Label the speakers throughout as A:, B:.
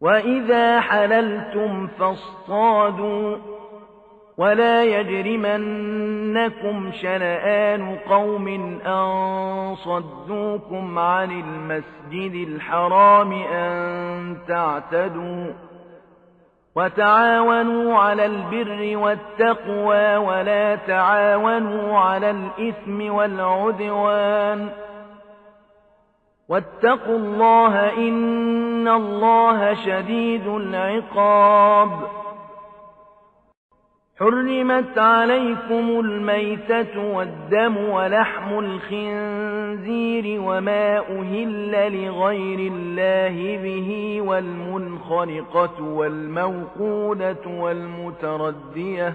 A: وإذا حللتم فاصطادوا ولا يجرمنكم شنآن قوم أن صدوكم عن المسجد الحرام أن تعتدوا وتعاونوا على البر والتقوى ولا تعاونوا على الإثم والعدوان واتقوا الله إن الله شديد العقاب. حرمت عليكم الميتة والدم ولحم الخنزير وما أهل لغير الله به والمنخنقة والموقودة والمتردية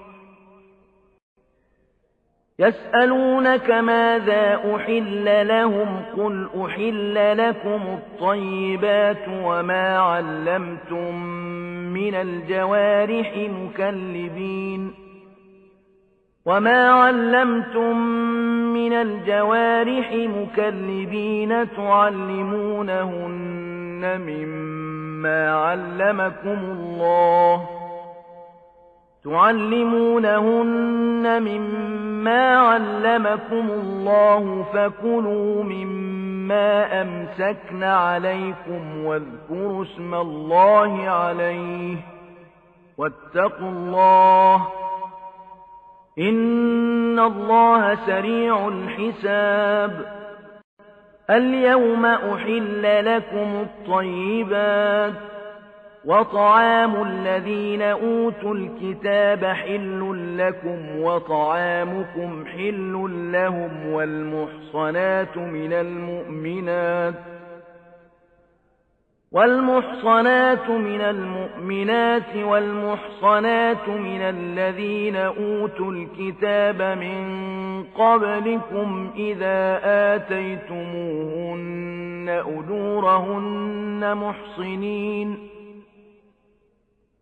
A: يسألونك ماذا أحل لهم قل أحل لكم الطيبات وما علمتم من الجوارح مكلبين وما علمتم من الجوارح مكلبين تعلمونهن مما علمكم الله تعلمونهن مما علمكم الله فكلوا مما أمسكن عليكم واذكروا اسم الله عليه واتقوا الله إن الله سريع الحساب اليوم أحل لكم الطيبات وطعام الذين أوتوا الكتاب حل لكم وطعامكم حل لهم والمحصنات من المؤمنات والمحصنات من المؤمنات والمحصنات من الذين أوتوا الكتاب من قبلكم إذا آتيتموهن أجورهن محصنين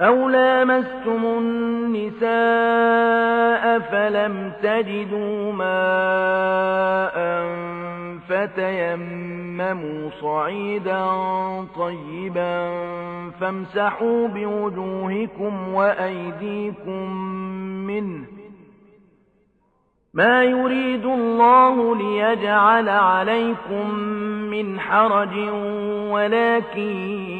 A: أو لامستم النساء فلم تجدوا ماء فتيمموا صعيدا طيبا فامسحوا بوجوهكم وأيديكم منه ما يريد الله ليجعل عليكم من حرج ولكن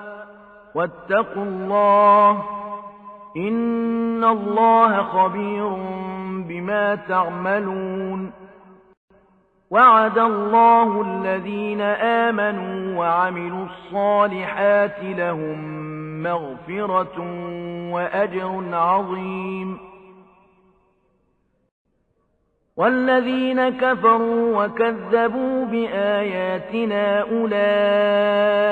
A: واتقوا الله إن الله خبير بما تعملون وعد الله الذين آمنوا وعملوا الصالحات لهم مغفرة وأجر عظيم والذين كفروا وكذبوا بآياتنا أولئك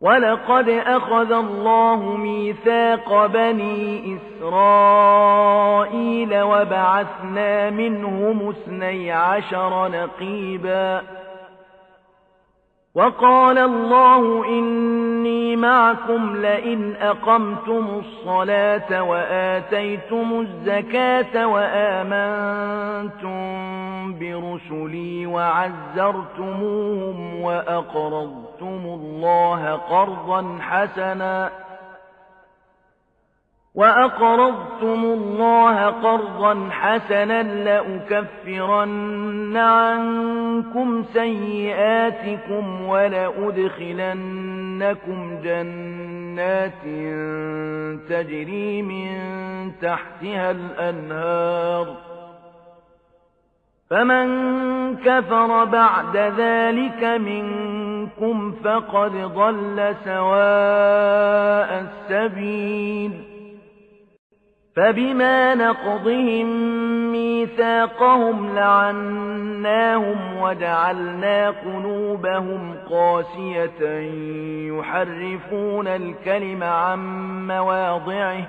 A: ولقد أخذ الله ميثاق بني إسرائيل وبعثنا منهم اثني عشر نقيبا وقال الله إني معكم لئن أقمتم الصلاة وآتيتم الزكاة وآمنتم برسلي وعزرتموهم وأقرضتم الله قرضا حسنا وأقرضتم الله قرضا حسنا لأكفرن عنكم سيئاتكم ولأدخلنكم جنات تجري من تحتها الأنهار فمن كفر بعد ذلك منكم فقد ضل سواء السبيل فبما نقضهم ميثاقهم لعناهم وجعلنا قلوبهم قاسية يحرفون الكلم عن مواضعه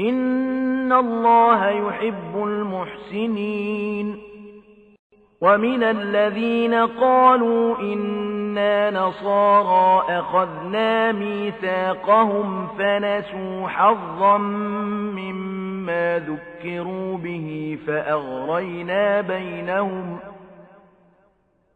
A: إن الله يحب المحسنين ومن الذين قالوا إنا نصارى أخذنا ميثاقهم فنسوا حظا مما ذكروا به فأغرينا بينهم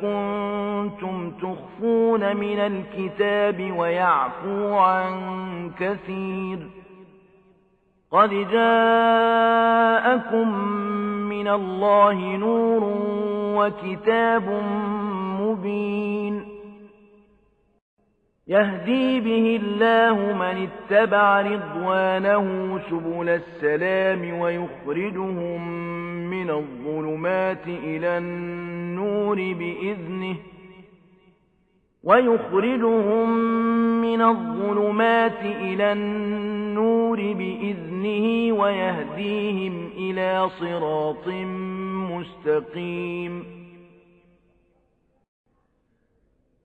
A: كنتم تخفون من الكتاب ويعفو عن كثير قد جاءكم من الله نور وكتاب مبين يهدي به الله من اتبع رضوانه سبل السلام ويخرجهم من الظلمات إلى النور بإذنه ويخرجهم من الظلمات إلى النور بإذنه ويهديهم إلى صراط مستقيم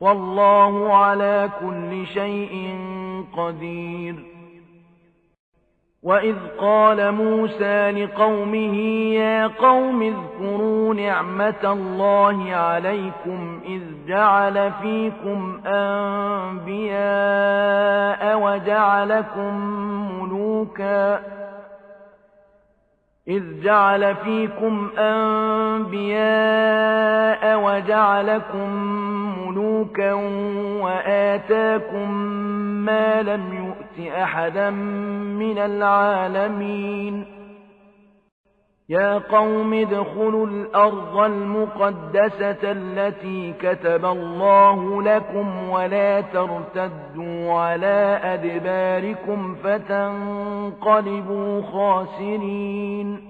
A: والله على كل شيء قدير. وإذ قال موسى لقومه يا قوم اذكروا نعمة الله عليكم إذ جعل فيكم أنبياء وجعلكم ملوكا إذ جعل فيكم أنبياء وجعلكم ملوكا وآتاكم ما لم يؤت أحدا من العالمين يا قوم ادخلوا الأرض المقدسة التي كتب الله لكم ولا ترتدوا على أدباركم فتنقلبوا خاسرين.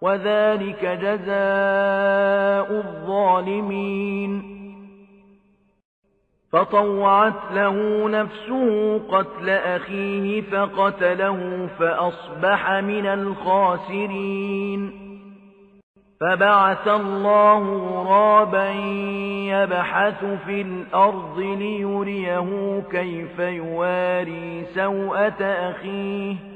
A: وذلك جزاء الظالمين. فطوعت له نفسه قتل أخيه فقتله فأصبح من الخاسرين. فبعث الله غرابا يبحث في الأرض ليريه كيف يواري سوءة أخيه.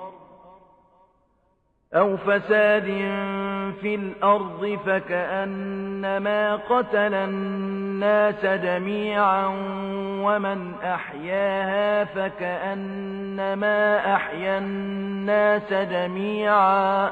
A: أو فساد في الأرض فكأنما قتل الناس جميعا ومن أحياها فكأنما أحيا الناس جميعا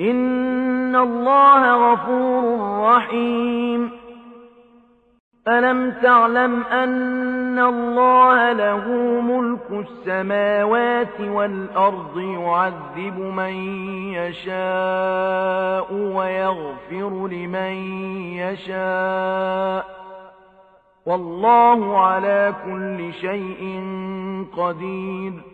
A: إن الله غفور رحيم ألم تعلم أن الله له ملك السماوات والأرض يعذب من يشاء ويغفر لمن يشاء والله على كل شيء قدير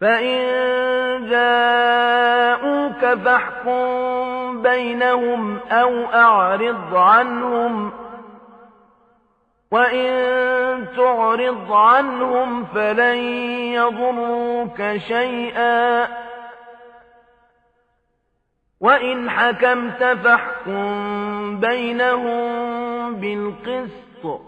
A: فإن جاءوك فاحكم بينهم أو أعرض عنهم وإن تعرض عنهم فلن يضروك شيئا وإن حكمت فاحكم بينهم بالقسط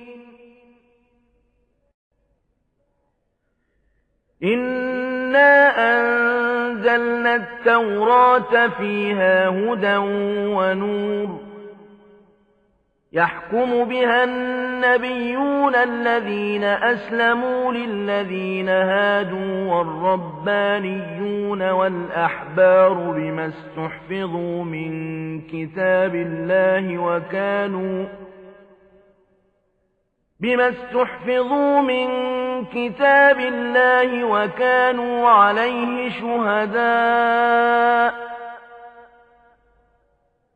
A: إنا أنزلنا التوراة فيها هدى ونور يحكم بها النبيون الذين أسلموا للذين هادوا والربانيون والأحبار بما استحفظوا من كتاب الله وكانوا بما استحفظوا من كتاب الله وكانوا عليه شهداء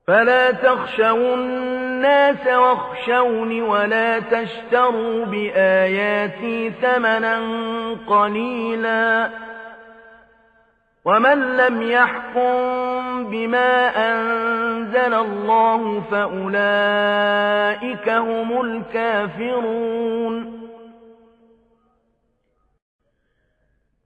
A: فلا تخشوا الناس واخشوني ولا تشتروا بآياتي ثمنا قليلا ومن لم يحكم بما أنزل الله فأولئك هم الكافرون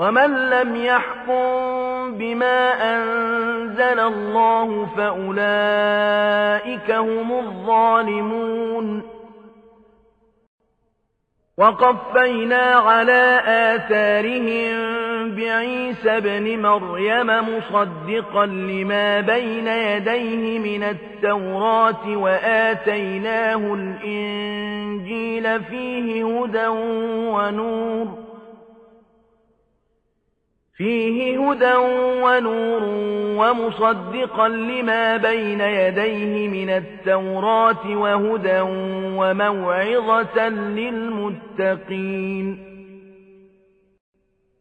A: ومن لم يحكم بما أنزل الله فأولئك هم الظالمون وقفينا على آثارهم بعيسى بن مريم مصدقا لما بين يديه من التوراة وآتيناه الإنجيل فيه هدى ونور فيه هدى ونور ومصدقا لما بين يديه من التوراة وهدى وموعظة للمتقين.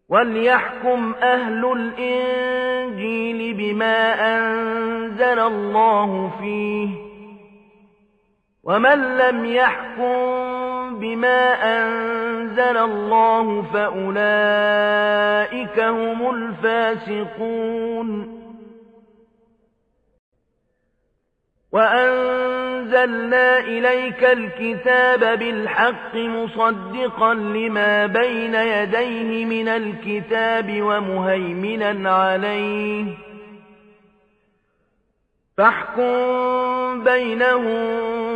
A: وليحكم أهل الإنجيل بما أنزل الله فيه ومن لم يحكم بما أنزل الله فأولئك هم الفاسقون. وأنزلنا إليك الكتاب بالحق مصدقا لما بين يديه من الكتاب ومهيمنا عليه. فاحكم بينهم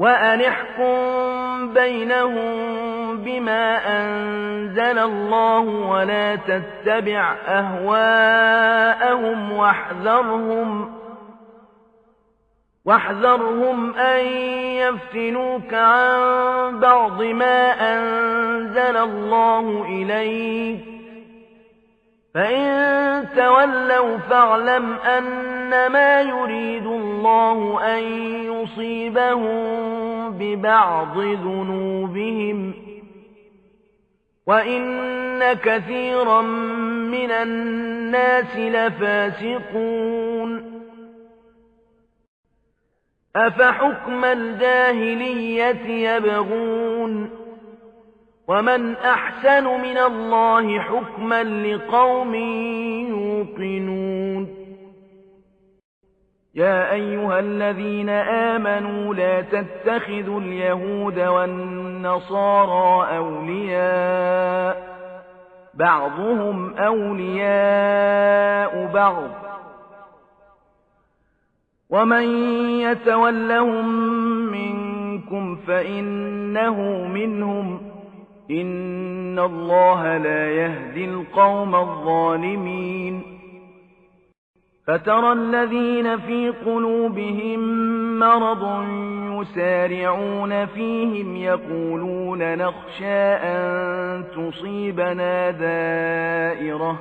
A: وأنحكم بينهم بما أنزل الله ولا تتبع أهواءهم واحذرهم واحذرهم أن يفتنوك عن بعض ما أنزل الله إليك فإن تولوا فاعلم أنما يريد الله أن يصيبهم ببعض ذنوبهم وإن كثيرا من الناس لفاسقون أفحكم الجاهلية يبغون ومن أحسن من الله حكما لقوم يوقنون يا أيها الذين آمنوا لا تتخذوا اليهود والنصارى أولياء بعضهم أولياء بعض ومن يتولهم منكم فإنه منهم إن الله لا يهدي القوم الظالمين فترى الذين في قلوبهم مرض يسارعون فيهم يقولون نخشى أن تصيبنا دائرة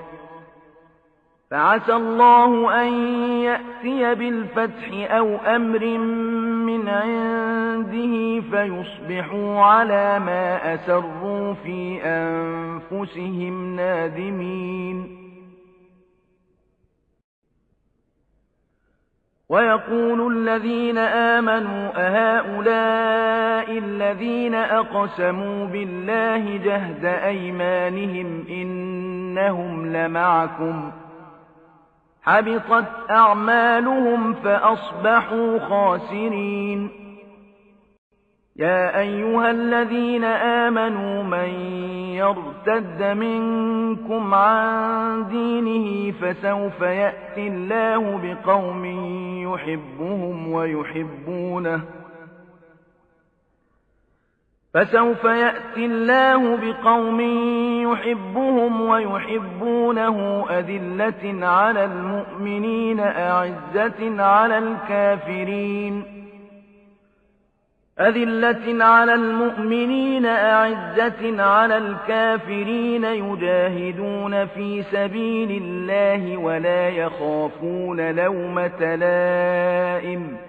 A: فعسى الله أن يأتي بالفتح أو أمر من عنده فيصبحوا على ما أسروا في أنفسهم نادمين. ويقول الذين آمنوا أهؤلاء الذين أقسموا بالله جهد أيمانهم إنهم لمعكم ۖ حبطت أعمالهم فأصبحوا خاسرين. يا أيها الذين آمنوا من يرتد منكم عن دينه فسوف يأتي الله بقوم يحبهم ويحبونه فسوف يأتي الله بقوم يحبهم ويحبونه أذلة على المؤمنين أعزة على الكافرين. أذلة على المؤمنين أعزة على الكافرين. يجاهدون في سبيل الله ولا يخافون لومة لائم.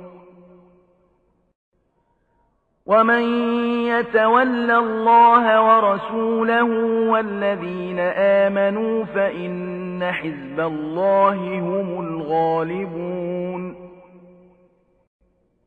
A: ومن يتول الله ورسوله والذين آمنوا فإن حزب الله هم الغالبون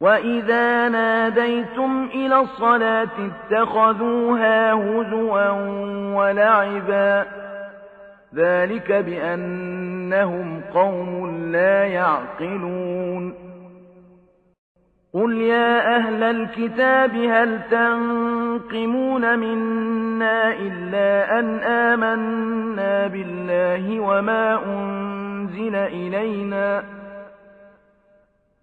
A: وإذا ناديتم إلى الصلاة اتخذوها هزوا ولعبا ذلك بأنهم قوم لا يعقلون قل يا أهل الكتاب هل تنقمون منا إلا أن آمنا بالله وما أنزل إلينا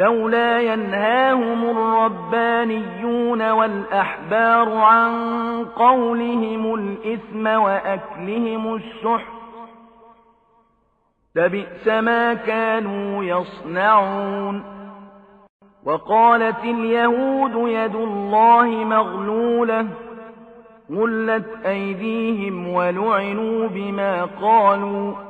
A: لولا ينهاهم الربانيون والأحبار عن قولهم الإثم وأكلهم السحت لبئس ما كانوا يصنعون. وقالت اليهود يد الله مغلولة غلت أيديهم ولعنوا بما قالوا.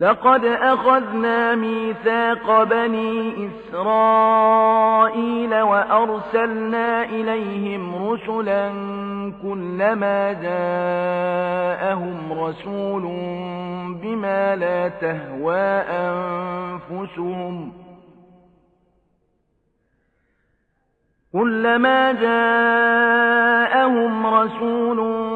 A: لقد أخذنا ميثاق بني إسرائيل وأرسلنا إليهم رسلا كلما جاءهم رسول بما لا تهوى أنفسهم. كلما جاءهم رسول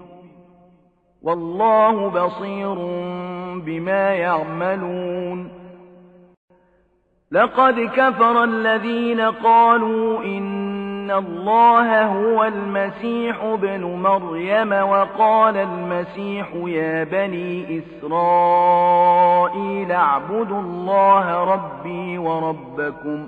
A: والله بصير بما يعملون. لقد كفر الذين قالوا إن الله هو المسيح ابن مريم وقال المسيح يا بني إسرائيل اعبدوا الله ربي وربكم.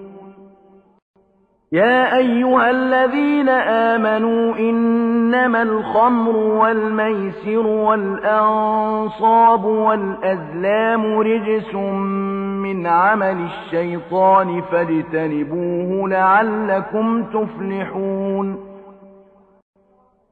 A: يا أيها الذين آمنوا إنما الخمر والميسر والأنصاب والأزلام رجس من عمل الشيطان فاجتنبوه لعلكم تفلحون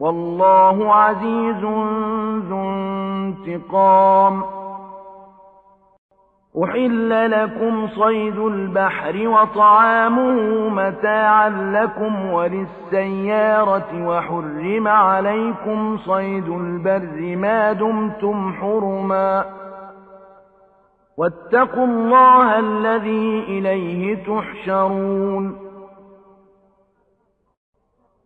A: والله عزيز ذو انتقام. أحل لكم صيد البحر وطعامه متاعا لكم وللسيارة وحرم عليكم صيد البر ما دمتم حرما. واتقوا الله الذي إليه تحشرون.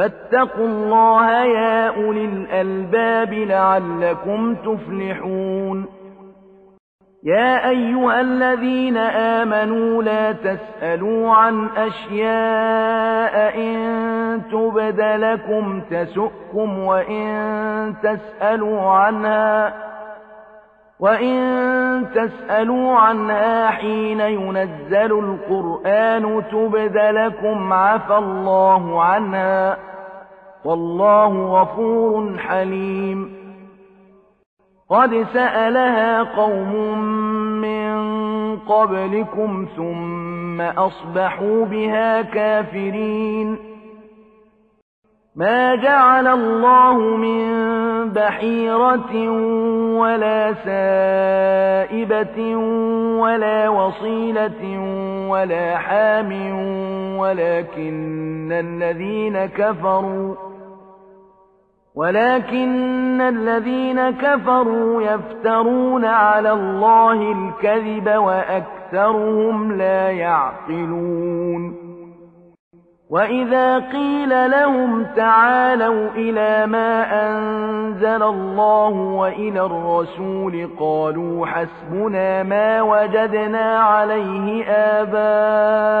A: فاتقوا الله يا أولي الألباب لعلكم تفلحون. يا أيها الذين آمنوا لا تسألوا عن أشياء إن تبد لكم تسؤكم وإن تسألوا عنها وإن تسألوا عنها حين ينزل القرآن تبد لكم عفى الله عنها والله غفور حليم. قد سألها قوم من قبلكم ثم أصبحوا بها كافرين. ما جعل الله من بحيرة ولا سائبة ولا وصيلة ولا حام ولكن الذين كفروا ولكن الذين كفروا يفترون على الله الكذب وأكثرهم لا يعقلون. وإذا قيل لهم تعالوا إلى ما أنزل الله وإلى الرسول قالوا حسبنا ما وجدنا عليه آباءنا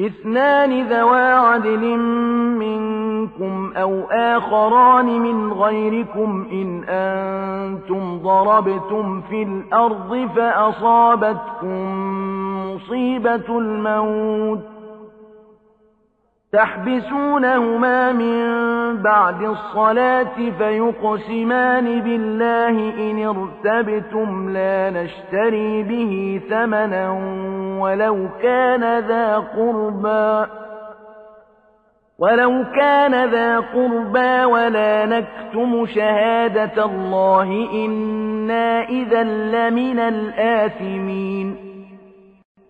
A: اثنان ذوى عدل منكم أو آخران من غيركم إن أنتم ضربتم في الأرض فأصابتكم مصيبة الموت تحبسونهما من بعد الصلاة فيقسمان بالله إن ارتبتم لا نشتري به ثمنا ولو كان ذا قربا ولو كان ذا قربى ولا نكتم شهادة الله إنا إذا لمن الآثمين.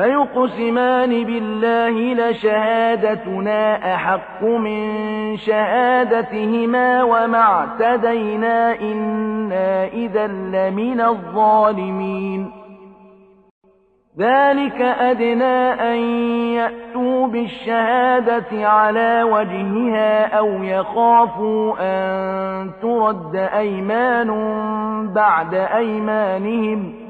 A: فيقسمان بالله لشهادتنا أحق من شهادتهما وما اعتدينا إنا إذا لمن الظالمين. ذلك أدنى أن يأتوا بالشهادة على وجهها أو يخافوا أن ترد أيمان بعد أيمانهم.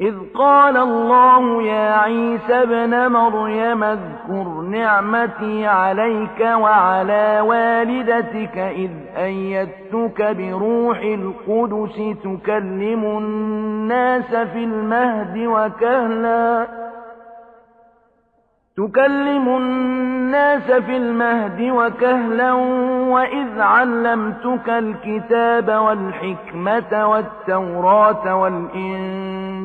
A: إذ قال الله يا عيسى ابْنَ مريم اذكر نعمتي عليك وعلى والدتك إذ أيدتك بروح القدس تكلم الناس في المهد وكهلاً تكلم الناس في المهد وكهلا وإذ علمتك الكتاب والحكمة والتوراة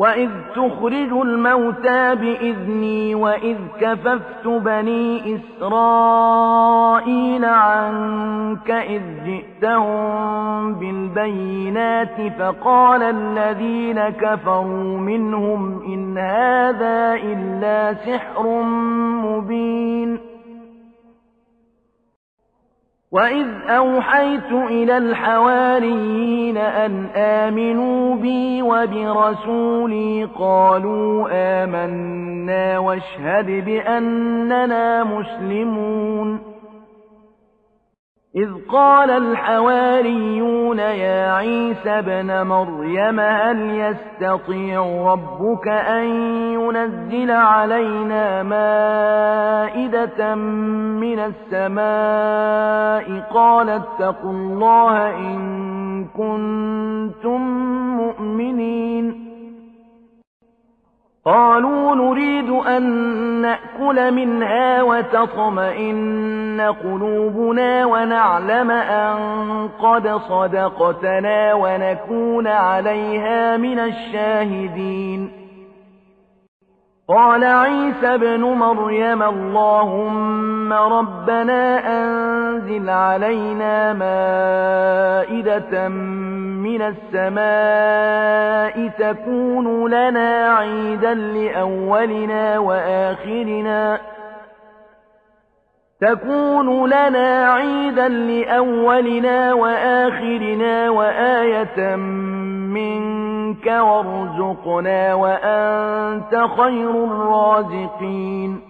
A: وإذ تخرج الموتى بإذني وإذ كففت بني إسرائيل عنك إذ جئتهم بالبينات فقال الذين كفروا منهم إن هذا إلا سحر مبين وإذ أوحيت إلى الحواريين أن آمنوا بي وبرسولي قالوا آمنا واشهد بأننا مسلمون إذ قال الحواريون يا عيسى بن مريم هل يستطيع ربك أن ينزل علينا مائدة من السماء؟ قال اتقوا الله إن كنتم مؤمنين. قالوا نريد أن نأكل منها وتطمئن قلوبنا ونعلم أن قد صدقتنا ونكون عليها من الشاهدين. قال عيسى ابْنُ مريم اللهم ربنا أنزل علينا مائدة من السماء تكون لنا عيدا لأولنا وآخرنا. تكون لنا عيدا لأولنا وآخرنا وآية منك وارزقنا وأنت خير الرازقين.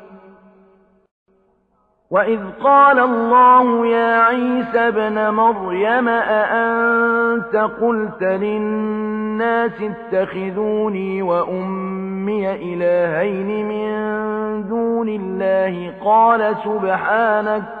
A: وإذ قال الله يا عيسى ابْنَ مريم أأنت قلت للناس اتخذوني وأمي إلهين من دون الله قال سبحانك